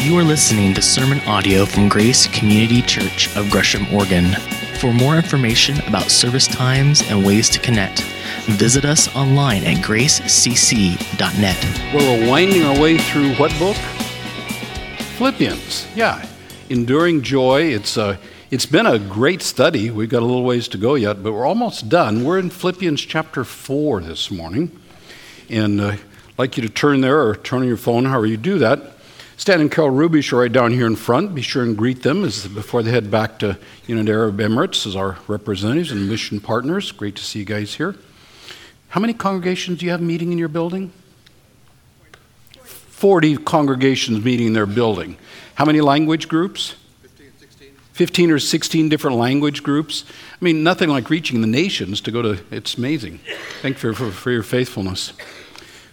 You are listening to sermon audio from Grace Community Church of Gresham, Oregon. For more information about service times and ways to connect, visit us online at gracecc.net. Well, we're winding our way through what book? Philippians. Yeah, enduring joy. It's a it's been a great study. We've got a little ways to go yet, but we're almost done. We're in Philippians chapter 4 this morning. And uh, I'd like you to turn there or turn on your phone, however you do that. Stan and Carol Rubish are right down here in front. Be sure and greet them as, before they head back to United Arab Emirates as our representatives and mission partners. Great to see you guys here. How many congregations do you have meeting in your building? 40 congregations meeting in their building. How many language groups? 15 or 16 different language groups. I mean, nothing like reaching the nations to go to, it's amazing. Thank you for, for, for your faithfulness.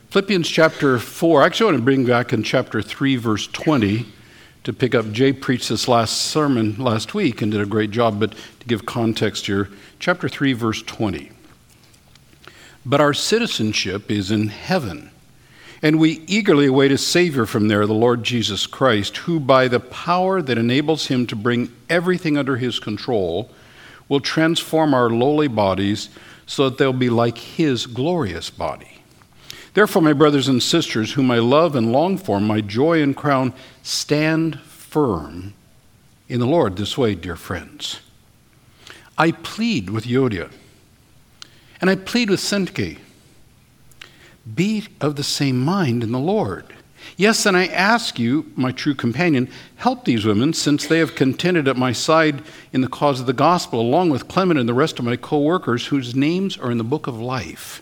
Philippians chapter 4, actually, I want to bring back in chapter 3, verse 20 to pick up. Jay preached this last sermon last week and did a great job, but to give context here, chapter 3, verse 20. But our citizenship is in heaven, and we eagerly await a Savior from there, the Lord Jesus Christ, who, by the power that enables him to bring everything under his control, will transform our lowly bodies so that they'll be like his glorious body. Therefore, my brothers and sisters, whom I love and long for, my joy and crown, stand firm in the Lord this way, dear friends. I plead with Euodia, and I plead with Syntyche. Be of the same mind in the Lord. Yes, and I ask you, my true companion, help these women, since they have contended at my side in the cause of the gospel, along with Clement and the rest of my co workers, whose names are in the book of life.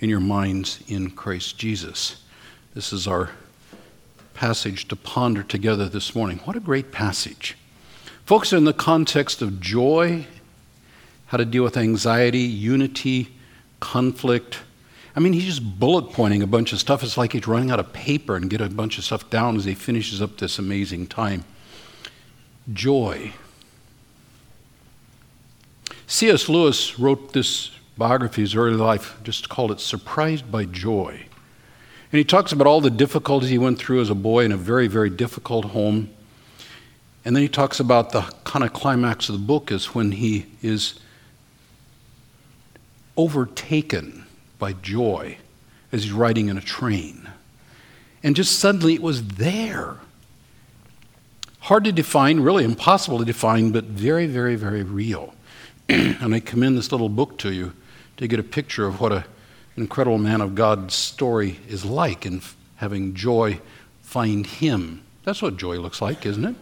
in your minds in Christ Jesus. This is our passage to ponder together this morning. What a great passage. Folks, in the context of joy, how to deal with anxiety, unity, conflict. I mean, he's just bullet pointing a bunch of stuff. It's like he's running out of paper and get a bunch of stuff down as he finishes up this amazing time. Joy. C.S. Lewis wrote this biography, his early life, just called it Surprised by Joy. And he talks about all the difficulties he went through as a boy in a very, very difficult home. And then he talks about the kind of climax of the book is when he is overtaken by joy as he's riding in a train. And just suddenly it was there. Hard to define, really impossible to define, but very, very, very real. and I commend this little book to you to get a picture of what an incredible man of God's story is like and having joy find him. That's what joy looks like, isn't it?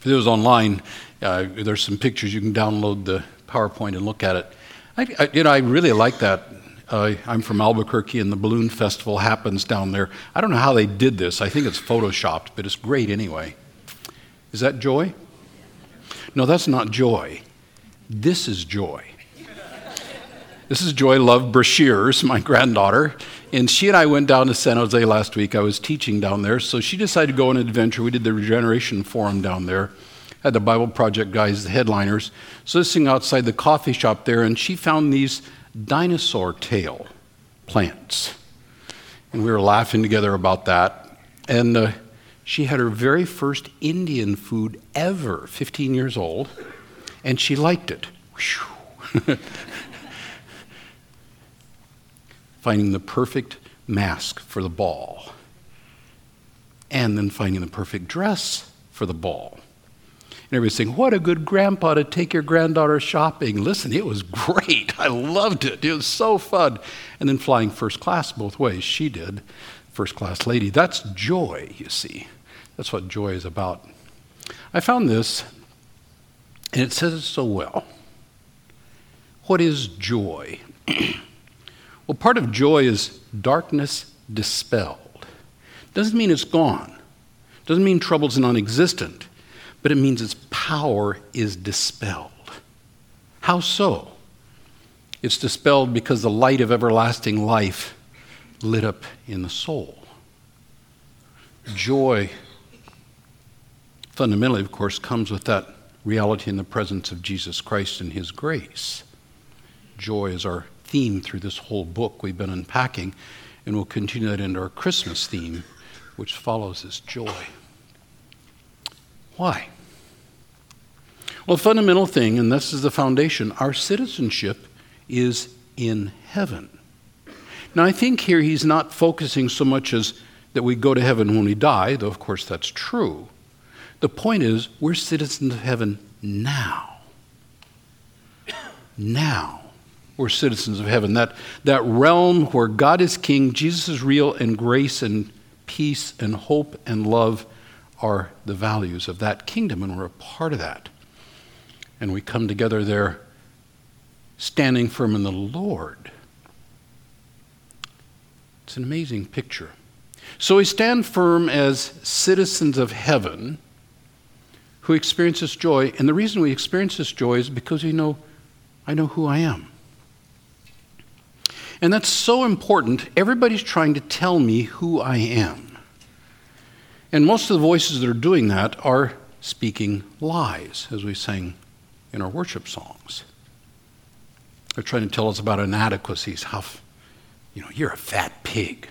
For those online, uh, there's some pictures. You can download the PowerPoint and look at it. I, I you know, I really like that. Uh, I'm from Albuquerque, and the balloon festival happens down there. I don't know how they did this. I think it's photoshopped, but it's great anyway. Is that joy? No, that's not joy. This is joy. This is Joy Love Brashears, my granddaughter. And she and I went down to San Jose last week. I was teaching down there. So she decided to go on an adventure. We did the Regeneration Forum down there. Had the Bible Project guys, the headliners. So sitting outside the coffee shop there, and she found these dinosaur tail plants. And we were laughing together about that. And uh, she had her very first Indian food ever, 15 years old, and she liked it. finding the perfect mask for the ball, and then finding the perfect dress for the ball. And everybody's saying, What a good grandpa to take your granddaughter shopping. Listen, it was great. I loved it. It was so fun. And then flying first class both ways. She did, first class lady. That's joy, you see. That's what joy is about. I found this, and it says it so well. What is joy? Well, part of joy is darkness dispelled. Doesn't mean it's gone. Doesn't mean trouble's non existent, but it means its power is dispelled. How so? It's dispelled because the light of everlasting life lit up in the soul. Joy, fundamentally, of course, comes with that reality in the presence of Jesus Christ and His grace. Joy is our theme through this whole book we've been unpacking, and we'll continue that into our Christmas theme, which follows this joy. Why? Well, fundamental thing, and this is the foundation, our citizenship is in heaven. Now, I think here he's not focusing so much as that we go to heaven when we die, though of course that's true. The point is, we're citizens of heaven now. Now, we're citizens of heaven. That, that realm where God is king, Jesus is real, and grace and peace and hope and love are the values of that kingdom, and we're a part of that. And we come together there standing firm in the Lord. It's an amazing picture. So we stand firm as citizens of heaven who experience this joy. And the reason we experience this joy is because we know, I know who I am. And that's so important. Everybody's trying to tell me who I am. And most of the voices that are doing that are speaking lies, as we sang in our worship songs. They're trying to tell us about inadequacies, how, you know, you're a fat pig.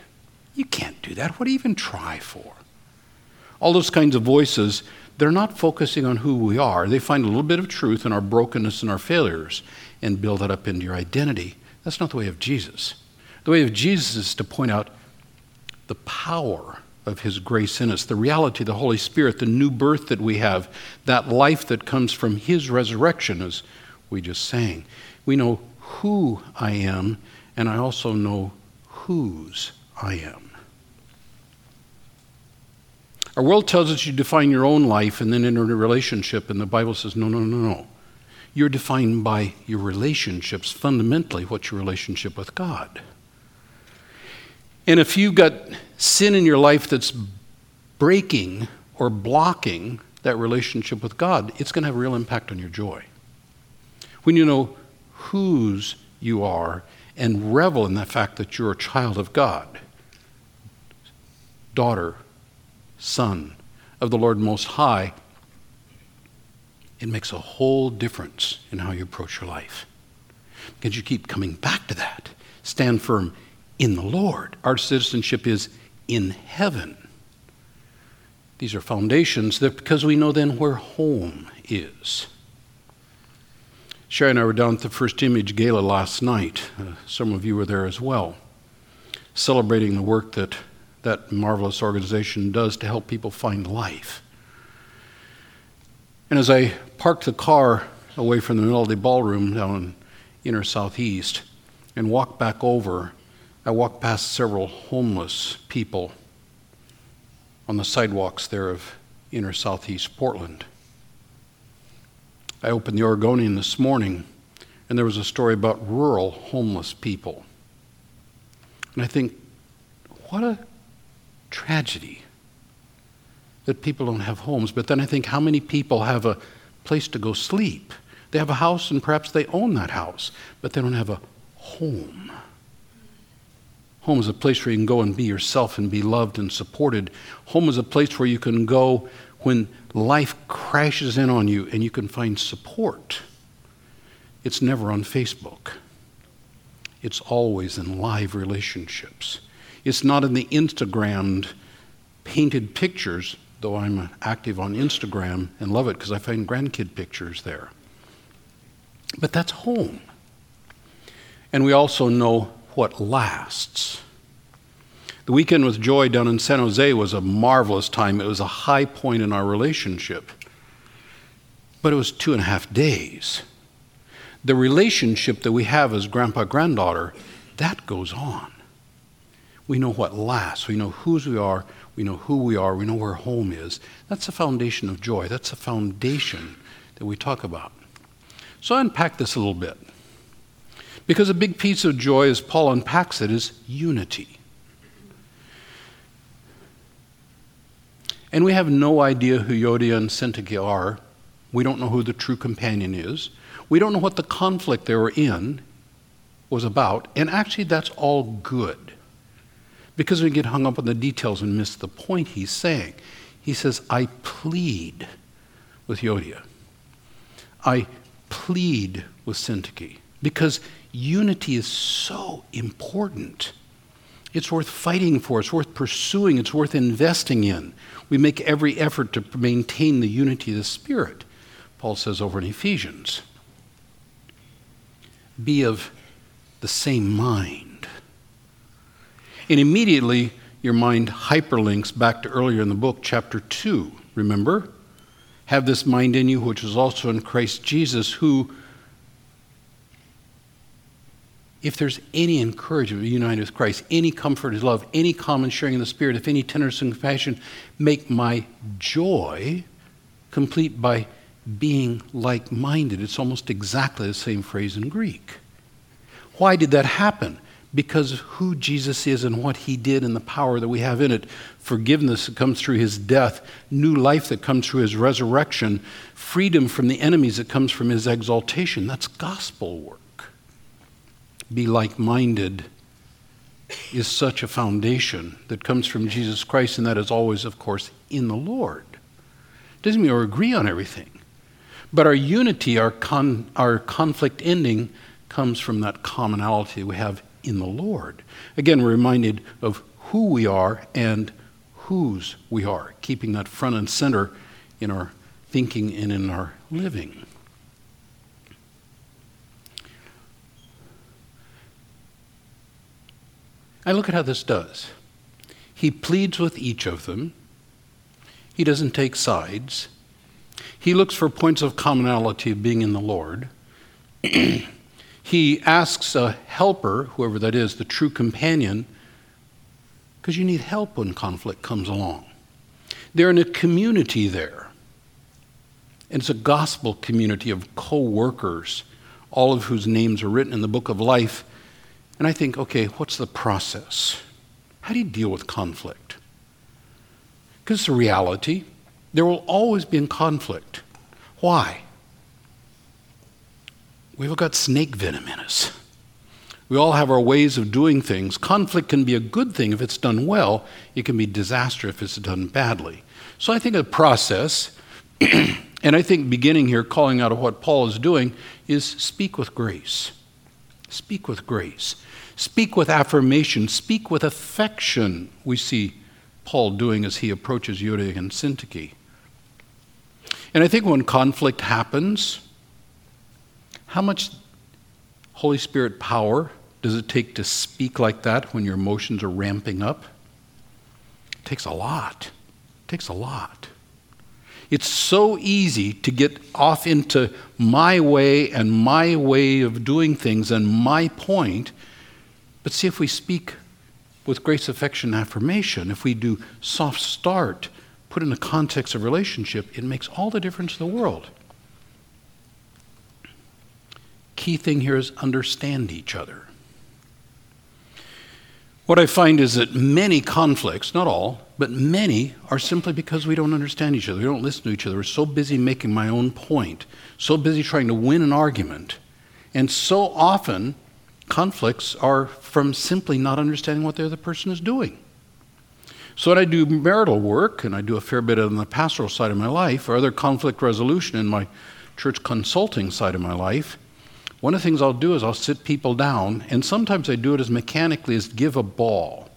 You can't do that. What do you even try for? All those kinds of voices, they're not focusing on who we are. They find a little bit of truth in our brokenness and our failures and build that up into your identity. That's not the way of Jesus. The way of Jesus is to point out the power of His grace in us, the reality of the Holy Spirit, the new birth that we have, that life that comes from His resurrection, as we just sang. We know who I am, and I also know whose I am. Our world tells us you define your own life and then enter a relationship, and the Bible says, no, no, no, no. You're defined by your relationships, fundamentally, what's your relationship with God? And if you've got sin in your life that's breaking or blocking that relationship with God, it's going to have a real impact on your joy. When you know whose you are and revel in the fact that you're a child of God, daughter, son of the Lord Most High, it makes a whole difference in how you approach your life. Because you keep coming back to that. Stand firm in the Lord. Our citizenship is in heaven. These are foundations that because we know then where home is. Sherry and I were down at the First Image Gala last night. Uh, some of you were there as well, celebrating the work that that marvelous organization does to help people find life. And as I parked the car away from the Melody Ballroom down in inner southeast and walked back over, I walked past several homeless people on the sidewalks there of inner southeast Portland. I opened the Oregonian this morning, and there was a story about rural homeless people. And I think, what a tragedy that people don't have homes. But then I think, how many people have a place to go sleep? They have a house, and perhaps they own that house, but they don't have a home. Home is a place where you can go and be yourself and be loved and supported. Home is a place where you can go when life crashes in on you and you can find support. It's never on Facebook, it's always in live relationships. It's not in the Instagrammed painted pictures, though I'm active on Instagram and love it because I find grandkid pictures there. But that's home. And we also know what lasts. The weekend with Joy down in San Jose was a marvelous time. It was a high point in our relationship. But it was two and a half days. The relationship that we have as grandpa granddaughter, that goes on. We know what lasts. We know whose we are. We know who we are. We know where home is. That's the foundation of joy. That's the foundation that we talk about. So I unpack this a little bit. Because a big piece of joy, as Paul unpacks it, is unity. And we have no idea who Euodia and Syntyche are. We don't know who the true companion is. We don't know what the conflict they were in was about. And actually, that's all good. Because we get hung up on the details and miss the point he's saying. He says, I plead with Euodia. I plead with Syntyche. Because unity is so important. It's worth fighting for, it's worth pursuing, it's worth investing in. We make every effort to maintain the unity of the Spirit, Paul says over in Ephesians. Be of the same mind. And immediately, your mind hyperlinks back to earlier in the book, chapter 2. Remember? Have this mind in you, which is also in Christ Jesus, who if there's any encouragement united with Christ, any comfort is love, any common sharing in the Spirit, if any tenderness and compassion, make my joy complete by being like minded. It's almost exactly the same phrase in Greek. Why did that happen? Because of who Jesus is and what he did and the power that we have in it. Forgiveness that comes through his death, new life that comes through his resurrection, freedom from the enemies that comes from his exaltation. That's gospel work be like minded is such a foundation that comes from Jesus Christ, and that is always, of course, in the Lord. Doesn't mean we agree on everything, but our unity, our, con- our conflict ending, comes from that commonality we have in the Lord. Again, we're reminded of who we are and whose we are, keeping that front and center in our thinking and in our living. I look at how this does. He pleads with each of them. He doesn't take sides. He looks for points of commonality of being in the Lord. he asks a helper, whoever that is, the true companion, because you need help when conflict comes along. They're in a community there. And it's a gospel community of co workers, all of whose names are written in the book of life and I think, okay, what's the process? How do you deal with conflict? Because it's a reality. There will always be in conflict. Why? We've all got snake venom in us. We all have our ways of doing things. Conflict can be a good thing if it's done well, it can be disaster if it's done badly. So I think a process, and I think beginning here, calling out of what Paul is doing, is speak with grace. Speak with grace. Speak with affirmation. Speak with affection, we see Paul doing as he approaches Euodia and Syntyche. And I think when conflict happens, how much Holy Spirit power does it take to speak like that when your emotions are ramping up? It takes a lot. It takes a lot. It's so easy to get off into my way and my way of doing things and my point. But see, if we speak with grace, affection, affirmation, if we do soft start, put in the context of relationship, it makes all the difference in the world. Key thing here is understand each other. What I find is that many conflicts, not all, but many are simply because we don't understand each other. We don't listen to each other. We're so busy making my own point, so busy trying to win an argument. And so often, conflicts are from simply not understanding what the other person is doing. So, when I do marital work, and I do a fair bit on the pastoral side of my life, or other conflict resolution in my church consulting side of my life, one of the things I'll do is I'll sit people down, and sometimes I do it as mechanically as give a ball.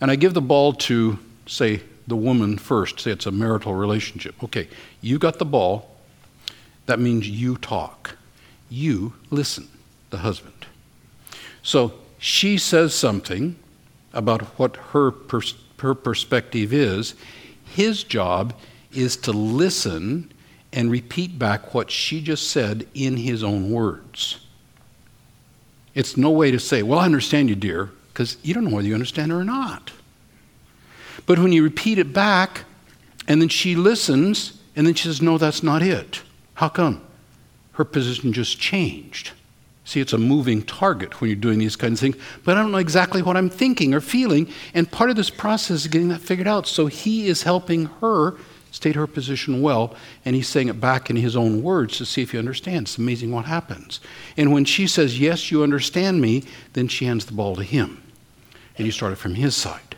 And I give the ball to, say, the woman first. Say it's a marital relationship. Okay, you got the ball. That means you talk. You listen, the husband. So she says something about what her, pers- her perspective is. His job is to listen and repeat back what she just said in his own words. It's no way to say, Well, I understand you, dear, because you don't know whether you understand her or not. But when you repeat it back, and then she listens, and then she says, No, that's not it. How come? Her position just changed. See, it's a moving target when you're doing these kinds of things, but I don't know exactly what I'm thinking or feeling. And part of this process is getting that figured out. So he is helping her state her position well, and he's saying it back in his own words to see if he understands. It's amazing what happens. And when she says, Yes, you understand me, then she hands the ball to him. And you start it from his side.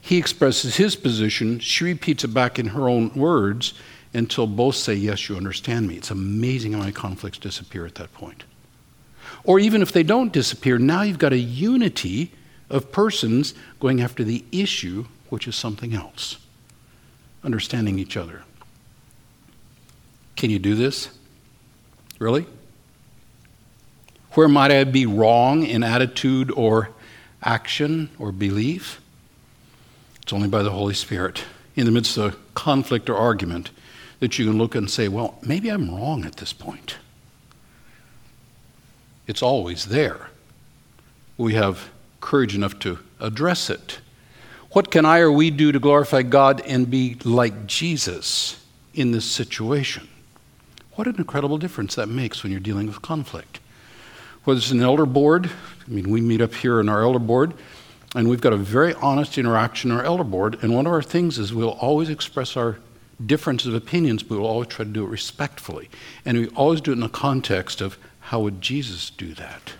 He expresses his position, she repeats it back in her own words until both say, Yes, you understand me. It's amazing how many conflicts disappear at that point. Or even if they don't disappear, now you've got a unity of persons going after the issue, which is something else. Understanding each other. Can you do this? Really? Where might I be wrong in attitude or action or belief? It's only by the Holy Spirit, in the midst of conflict or argument, that you can look and say, well, maybe I'm wrong at this point. It's always there. We have courage enough to address it. What can I or we do to glorify God and be like Jesus in this situation? What an incredible difference that makes when you're dealing with conflict. Whether it's an elder board, I mean, we meet up here in our elder board, and we've got a very honest interaction in our elder board, and one of our things is we'll always express our differences of opinions, but we'll always try to do it respectfully. And we always do it in the context of how would Jesus do that?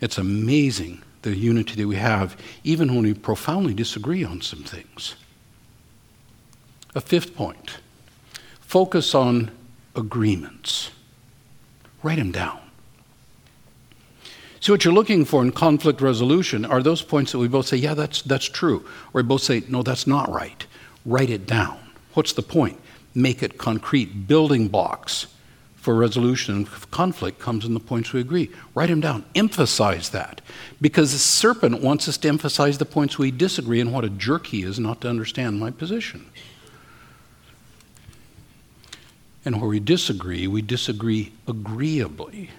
It's amazing the unity that we have, even when we profoundly disagree on some things. A fifth point focus on agreements. Write them down. See, what you're looking for in conflict resolution are those points that we both say, yeah, that's, that's true. Or we both say, no, that's not right. Write it down. What's the point? Make it concrete, building blocks for resolution of conflict comes in the points we agree. Write them down. Emphasize that. Because the serpent wants us to emphasize the points we disagree and what a jerk he is not to understand my position. And where we disagree, we disagree agreeably.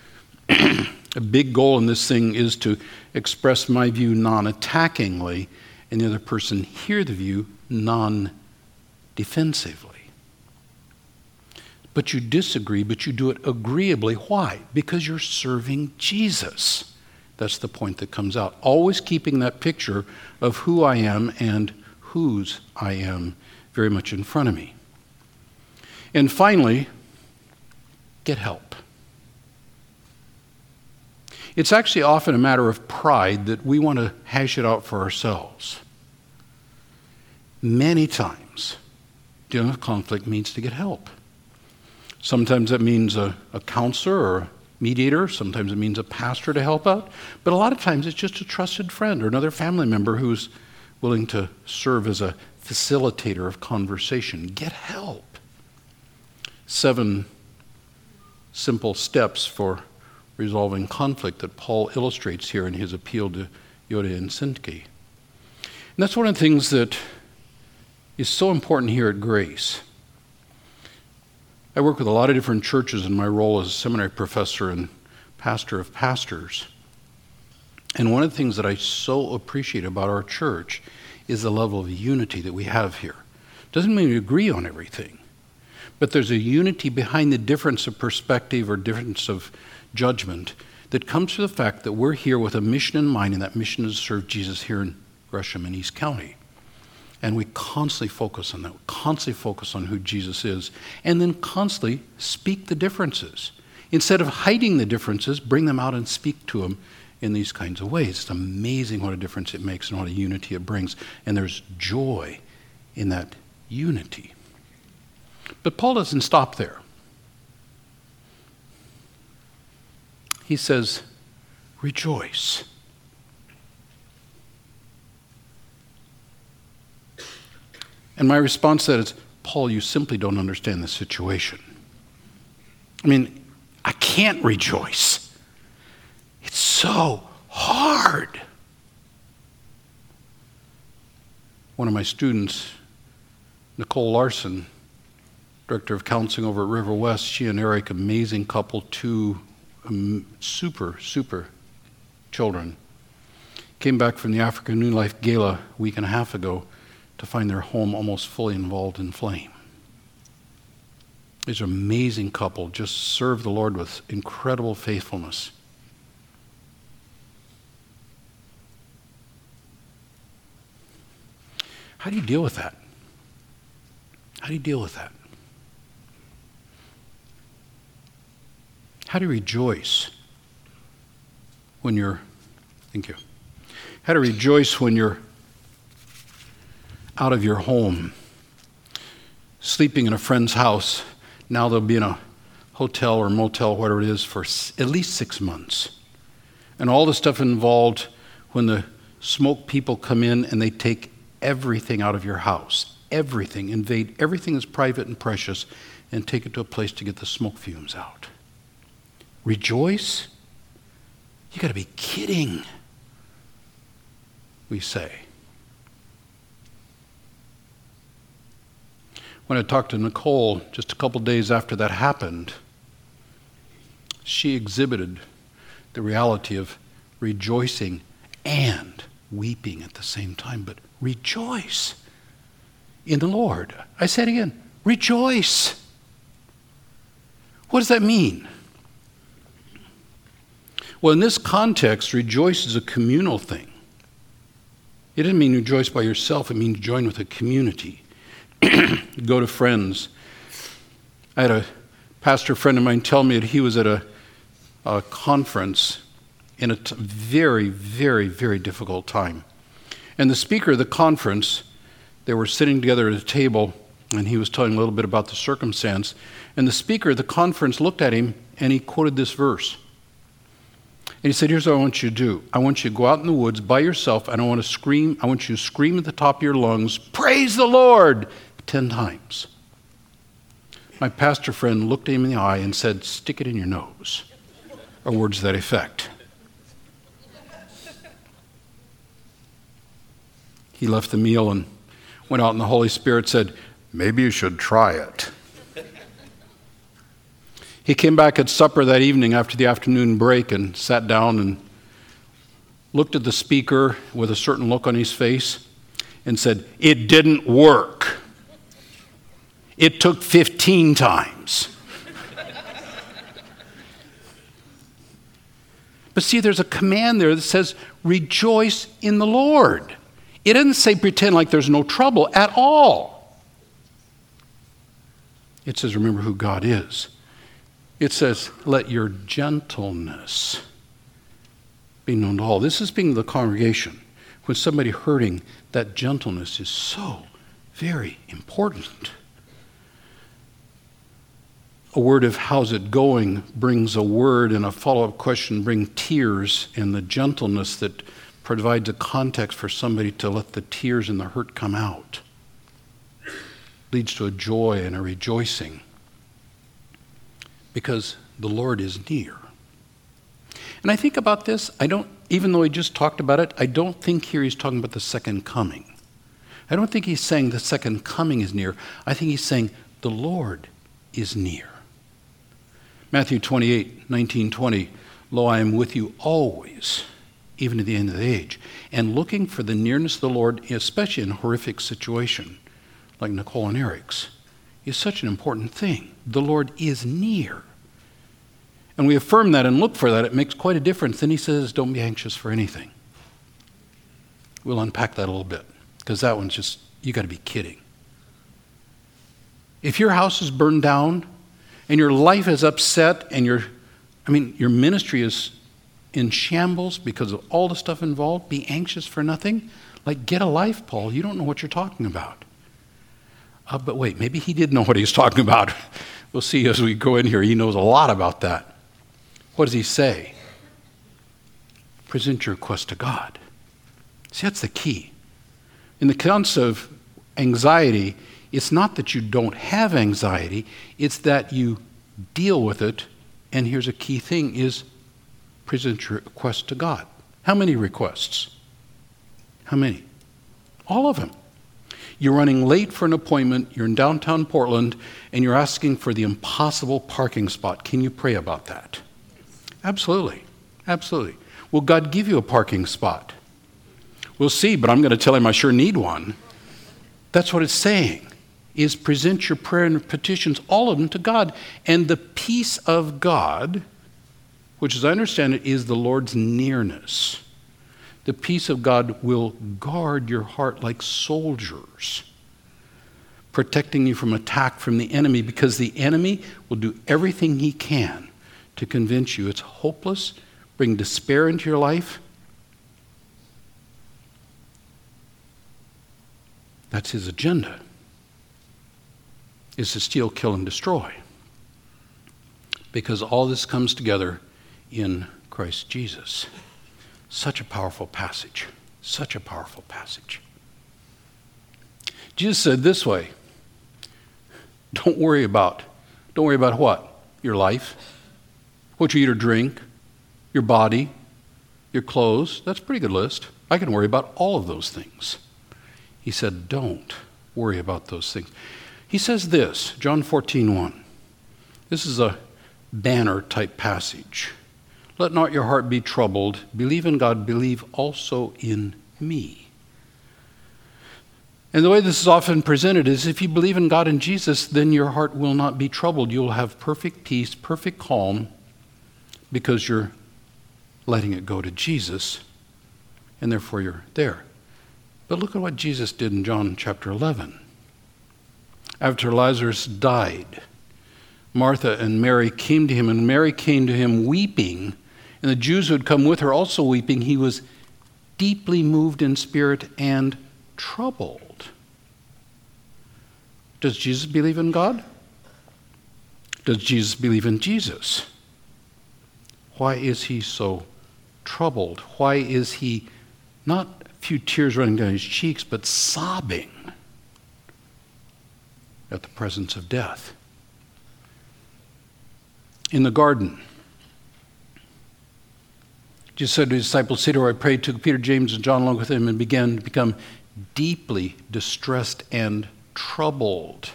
a big goal in this thing is to express my view non attackingly and the other person hear the view non defensively but you disagree, but you do it agreeably. Why? Because you're serving Jesus. That's the point that comes out. Always keeping that picture of who I am and whose I am very much in front of me. And finally, get help. It's actually often a matter of pride that we want to hash it out for ourselves. Many times, dealing with conflict means to get help. Sometimes that means a, a counselor or a mediator. Sometimes it means a pastor to help out. But a lot of times it's just a trusted friend or another family member who's willing to serve as a facilitator of conversation. Get help. Seven simple steps for resolving conflict that Paul illustrates here in his appeal to Euodia and. And that's one of the things that is so important here at Grace. I work with a lot of different churches in my role as a seminary professor and pastor of pastors. And one of the things that I so appreciate about our church is the level of unity that we have here. Doesn't mean we agree on everything, but there's a unity behind the difference of perspective or difference of judgment that comes from the fact that we're here with a mission in mind, and that mission is to serve Jesus here in Gresham and East County. And we constantly focus on that, we constantly focus on who Jesus is, and then constantly speak the differences. Instead of hiding the differences, bring them out and speak to them in these kinds of ways. It's amazing what a difference it makes and what a unity it brings. And there's joy in that unity. But Paul doesn't stop there. He says, rejoice. And my response to that is, Paul, you simply don't understand the situation. I mean, I can't rejoice. It's so hard. One of my students, Nicole Larson, director of counseling over at River West, she and Eric, amazing couple, two um, super, super children, came back from the African New Life Gala a week and a half ago to find their home almost fully involved in flame. These amazing couple, just serve the Lord with incredible faithfulness. How do you deal with that? How do you deal with that? How do you rejoice when you're, thank you, how to rejoice when you're out of your home, sleeping in a friend's house. Now they'll be in a hotel or motel, whatever it is, for at least six months. And all the stuff involved when the smoke people come in and they take everything out of your house, everything, invade everything that's private and precious, and take it to a place to get the smoke fumes out. Rejoice? You got to be kidding we say. When I talked to Nicole just a couple days after that happened, she exhibited the reality of rejoicing and weeping at the same time, but rejoice in the Lord. I said again, rejoice. What does that mean? Well, in this context, rejoice is a communal thing. It doesn't mean rejoice by yourself, it means join with a community. Go to friends. I had a pastor friend of mine tell me that he was at a, a conference in a t- very, very, very difficult time. And the speaker of the conference, they were sitting together at a table, and he was telling a little bit about the circumstance. And the speaker of the conference looked at him and he quoted this verse and he said, Here's what I want you to do. I want you to go out in the woods by yourself, I want to scream, I want you to scream at the top of your lungs, Praise the Lord, 10 times. My pastor friend looked him in the eye and said, Stick it in your nose, or words to that effect. He left the meal and went out, and the Holy Spirit said, Maybe you should try it. He came back at supper that evening after the afternoon break and sat down and looked at the speaker with a certain look on his face and said, It didn't work. It took 15 times. but see, there's a command there that says, Rejoice in the Lord. It doesn't say pretend like there's no trouble at all. It says, Remember who God is. It says, Let your gentleness be known to all. This is being the congregation. When somebody hurting, that gentleness is so very important. A word of how's it going brings a word, and a follow up question brings tears, and the gentleness that provides a context for somebody to let the tears and the hurt come out leads to a joy and a rejoicing because the Lord is near. And I think about this, I don't, even though he just talked about it, I don't think here he's talking about the second coming. I don't think he's saying the second coming is near. I think he's saying the Lord is near. Matthew 28, 19, 20. Lo, I am with you always, even to the end of the age. And looking for the nearness of the Lord, especially in a horrific situation like Nicole and Eric's, is such an important thing. The Lord is near. And we affirm that and look for that. It makes quite a difference. Then he says, Don't be anxious for anything. We'll unpack that a little bit because that one's just, you got to be kidding. If your house is burned down and your life is upset and your, I mean, your ministry is in shambles because of all the stuff involved, be anxious for nothing. Like, get a life, Paul. You don't know what you're talking about. Uh, but wait, maybe he did know what he was talking about. We'll see as we go in here. He knows a lot about that. What does he say? Present your request to God. See, that's the key. In the case of anxiety, it's not that you don't have anxiety, it's that you deal with it. And here's a key thing is present your request to God. How many requests? How many? All of them. You're running late for an appointment, you're in downtown Portland, and you're asking for the impossible parking spot. Can you pray about that? Absolutely. Absolutely. Will God give you a parking spot? We'll see, but I'm going to tell him I sure need one. That's what it's saying. Is present your prayer and petitions, all of them, to God. And the peace of God, which as I understand it is the Lord's nearness, the peace of God will guard your heart like soldiers, protecting you from attack from the enemy, because the enemy will do everything he can to convince you it's hopeless, bring despair into your life. That's his agenda is to steal, kill, and destroy. Because all this comes together in Christ Jesus. Such a powerful passage. Such a powerful passage. Jesus said this way Don't worry about, don't worry about what? Your life, what you eat or drink, your body, your clothes. That's a pretty good list. I can worry about all of those things. He said, Don't worry about those things. He says this, John 14, 1. This is a banner type passage. Let not your heart be troubled. Believe in God, believe also in me. And the way this is often presented is if you believe in God and Jesus, then your heart will not be troubled. You'll have perfect peace, perfect calm, because you're letting it go to Jesus, and therefore you're there. But look at what Jesus did in John chapter 11 after Lazarus died, Martha and Mary came to him, and Mary came to him weeping, and the Jews who had come with her also weeping. He was deeply moved in spirit and troubled. Does Jesus believe in God? Does Jesus believe in Jesus? Why is he so troubled? Why is he not a few tears running down his cheeks, but sobbing? At the presence of death. In the garden, Jesus said to his disciples, where I prayed, took Peter, James, and John along with him, and began to become deeply distressed and troubled,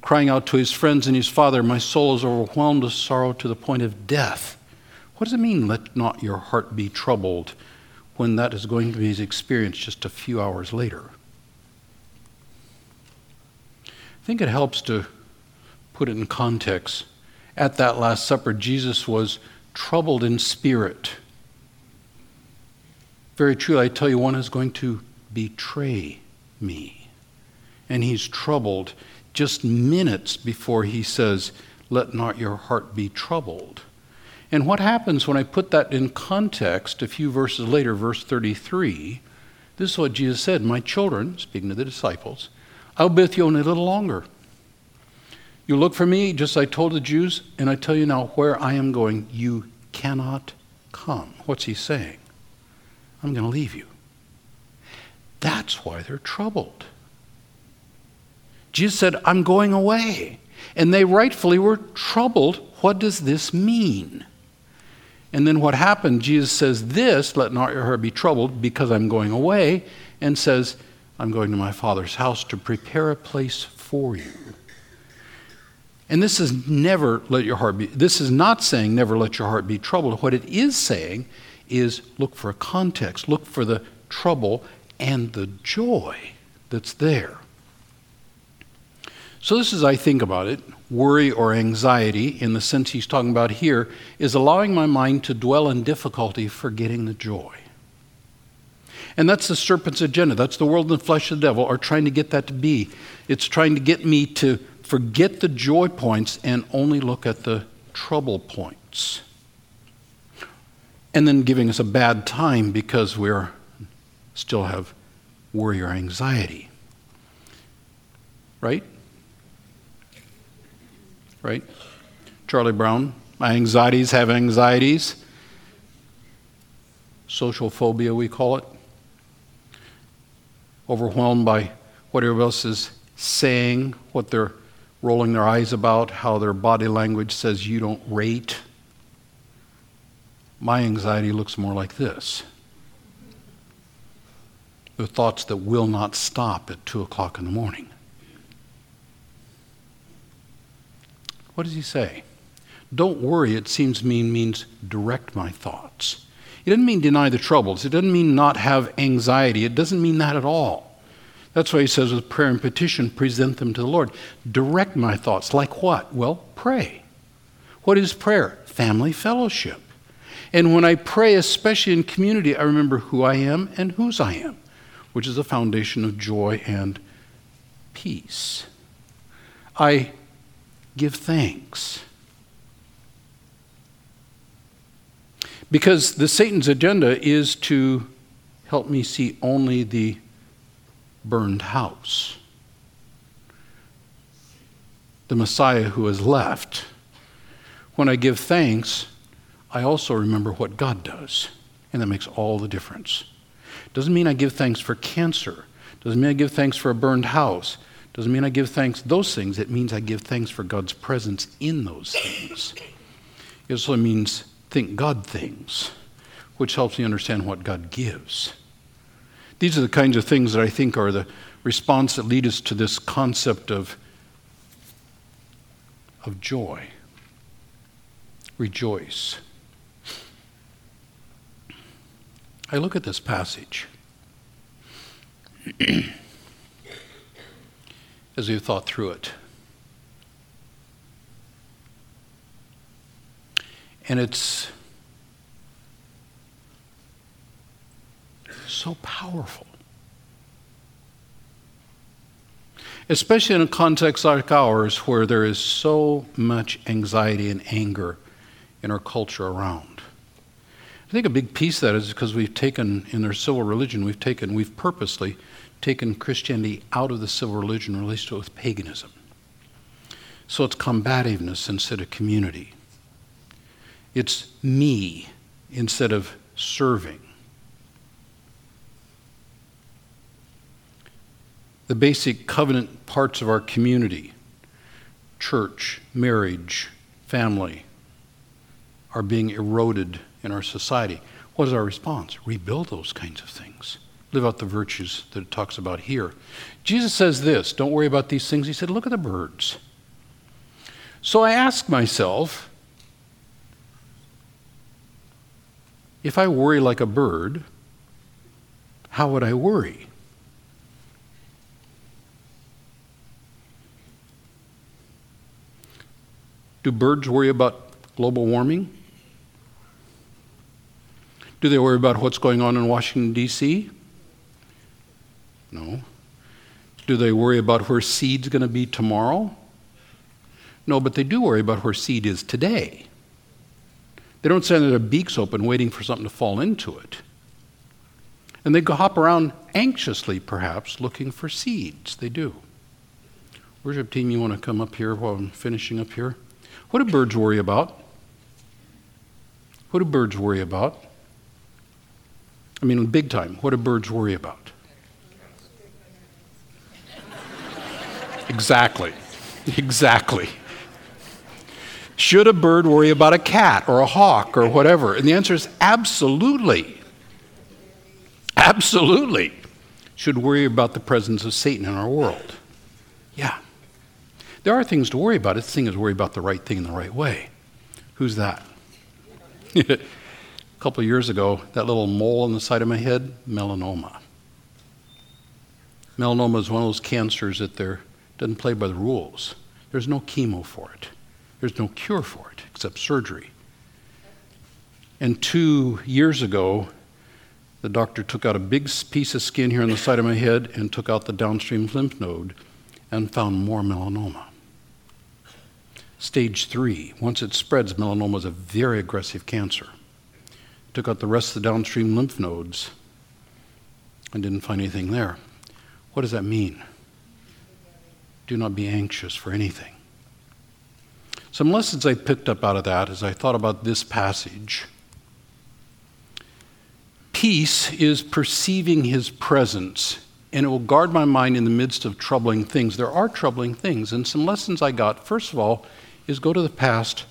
crying out to his friends and his father, My soul is overwhelmed with sorrow to the point of death. What does it mean, let not your heart be troubled, when that is going to be his experience just a few hours later? I think it helps to put it in context. At that Last Supper, Jesus was troubled in spirit. Very truly, I tell you, one is going to betray me. And he's troubled just minutes before he says, Let not your heart be troubled. And what happens when I put that in context a few verses later, verse 33? This is what Jesus said My children, speaking to the disciples, I'll be with you only a little longer. You look for me, just as I told the Jews, and I tell you now where I am going, you cannot come. What's he saying? I'm going to leave you. That's why they're troubled. Jesus said, I'm going away. And they rightfully were troubled. What does this mean? And then what happened? Jesus says, This, let not your heart be troubled, because I'm going away, and says, I'm going to my Father's house to prepare a place for you. And this is never let your heart be, this is not saying never let your heart be troubled. What it is saying is look for a context, look for the trouble and the joy that's there. So, this is, I think about it, worry or anxiety, in the sense he's talking about here, is allowing my mind to dwell in difficulty, forgetting the joy. And that's the serpent's agenda. That's the world and the flesh of the devil are trying to get that to be. It's trying to get me to forget the joy points and only look at the trouble points. And then giving us a bad time because we're still have worry or anxiety. Right? Right? Charlie Brown, my anxieties have anxieties. Social phobia, we call it overwhelmed by what everybody else is saying, what they're rolling their eyes about, how their body language says you don't rate. My anxiety looks more like this the thoughts that will not stop at 2 o'clock in the morning. What does he say? Don't worry, it seems mean means direct my thoughts. It doesn't mean deny the troubles. It doesn't mean not have anxiety. It doesn't mean that at all. That's why he says, with prayer and petition, present them to the Lord. Direct my thoughts. Like what? Well, pray. What is prayer? Family fellowship. And when I pray, especially in community, I remember who I am and whose I am, which is a foundation of joy and peace. I give thanks. Because the Satan's agenda is to help me see only the burned house. The Messiah who is left. When I give thanks, I also remember what God does, and that makes all the difference. Doesn't mean I give thanks for cancer. Doesn't mean I give thanks for a burned house. Doesn't mean I give thanks those things. It means I give thanks for God's presence in those things. It also means think God things, which helps me understand what God gives. These are the kinds of things that I think are the response that lead us to this concept of, of joy. Rejoice. I look at this passage as we've thought through it. And it's so powerful. Especially in a context like ours where there is so much anxiety and anger in our culture around. I think a big piece of that is because we've taken, in our civil religion, we've taken, we've purposely taken Christianity out of the civil religion replaced it with paganism. So it's combativeness instead of community. It's me instead of serving. the basic covenant parts of our community church, marriage, family are being eroded in our society. What is our response? Rebuild those kinds of things. Live out the virtues that it talks about here. Jesus says this don't worry about these things. He said, look at the birds. So I ask myself, if I worry like a bird, how would I worry? Do birds worry about global warming? Do they worry about what's going on in Washington, D.C.? No. Do they worry about where seed's going to be tomorrow? No, but they do worry about where seed is today. They don't stand their beaks open waiting for something to fall into it. And they hop around anxiously, perhaps, looking for seeds. They do. Worship team, you want to come up here while I'm finishing up here? What do birds worry about? What do birds worry about? I mean, big time, what do birds worry about? Exactly. Exactly. Should a bird worry about a cat or a hawk or whatever? And the answer is absolutely. Absolutely. Should worry about the presence of Satan in our world. Yeah. There are things to worry about. It's the thing is worry about the right thing in the right way. Who's that? a couple of years ago, that little mole on the side of my head, melanoma. Melanoma is one of those cancers that doesn't play by the rules. There's no chemo for it. There's no cure for it except surgery. And two years ago, the doctor took out a big piece of skin here on the side of my head and took out the downstream lymph node and found more melanoma. Stage three, once it spreads, melanoma is a very aggressive cancer. Took out the rest of the downstream lymph nodes and didn't find anything there. What does that mean? Do not be anxious for anything. Some lessons I picked up out of that as I thought about this passage. Peace is perceiving his presence, and it will guard my mind in the midst of troubling things. There are troubling things, and some lessons I got. First of all, is go to the past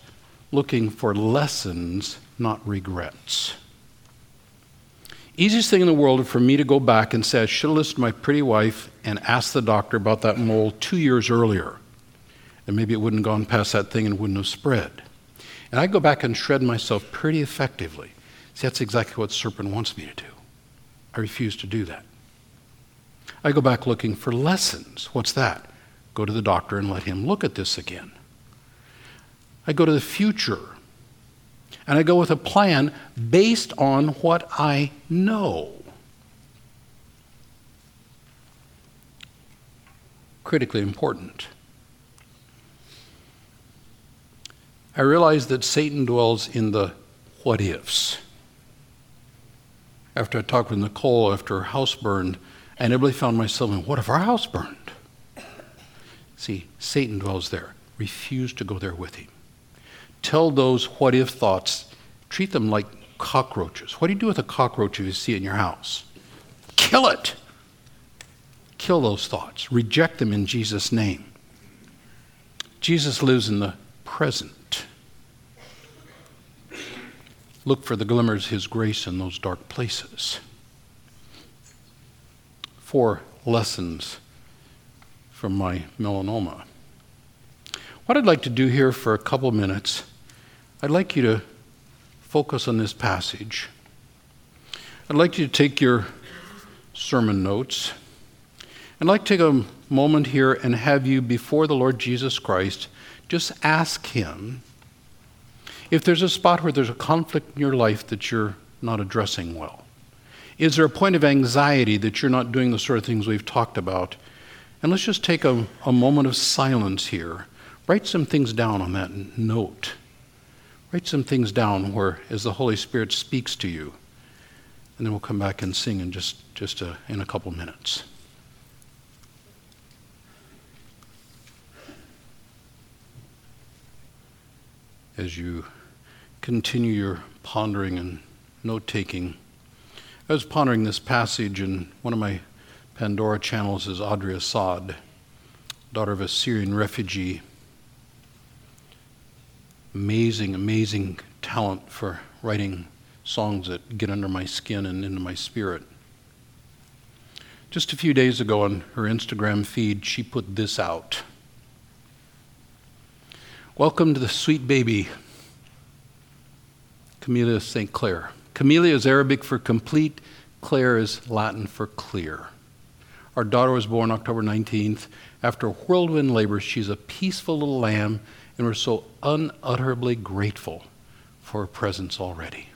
looking for lessons, not regrets. Easiest thing in the world for me to go back and say, I should have listened to my pretty wife and asked the doctor about that mole two years earlier. And maybe it wouldn't have gone past that thing and wouldn't have spread. And I go back and shred myself pretty effectively. See, that's exactly what serpent wants me to do. I refuse to do that. I go back looking for lessons. What's that? Go to the doctor and let him look at this again. I go to the future and I go with a plan based on what I know. Critically important. I realize that Satan dwells in the what ifs. After I talked with Nicole after her house burned, I inevitably found myself in, what if our house burned? See, Satan dwells there. Refuse to go there with him. Tell those what if thoughts, treat them like cockroaches. What do you do with a cockroach if you see it in your house? Kill it. Kill those thoughts. Reject them in Jesus' name. Jesus lives in the present. Look for the glimmers of His grace in those dark places. Four lessons from my melanoma. What I'd like to do here for a couple minutes, I'd like you to focus on this passage. I'd like you to take your sermon notes. I'd like to take a moment here and have you, before the Lord Jesus Christ, just ask Him if there's a spot where there's a conflict in your life that you're not addressing well. Is there a point of anxiety that you're not doing the sort of things we've talked about? And let's just take a, a moment of silence here. Write some things down on that note. Write some things down where, as the Holy Spirit speaks to you, and then we'll come back and sing in just, just a, in a couple minutes. As you continue your pondering and note taking, I was pondering this passage, and one of my Pandora channels is Audrey Assad, daughter of a Syrian refugee. Amazing, amazing talent for writing songs that get under my skin and into my spirit. Just a few days ago on her Instagram feed, she put this out Welcome to the sweet baby, Camellia St. Clair. Camellia is Arabic for complete, Claire is Latin for clear. Our daughter was born October 19th. After whirlwind labor, she's a peaceful little lamb, and we're so unutterably grateful for her presence already.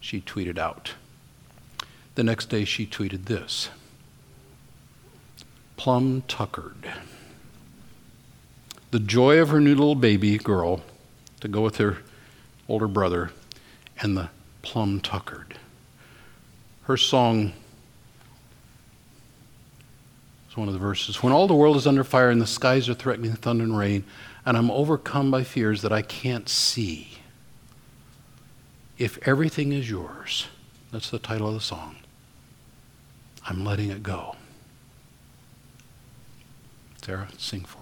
She tweeted out. The next day, she tweeted this Plum tuckered. The joy of her new little baby girl to go with her older brother and the plum tuckered. Her song is one of the verses. When all the world is under fire and the skies are threatening thunder and rain, and I'm overcome by fears that I can't see, if everything is yours, that's the title of the song, I'm letting it go. Sarah, sing for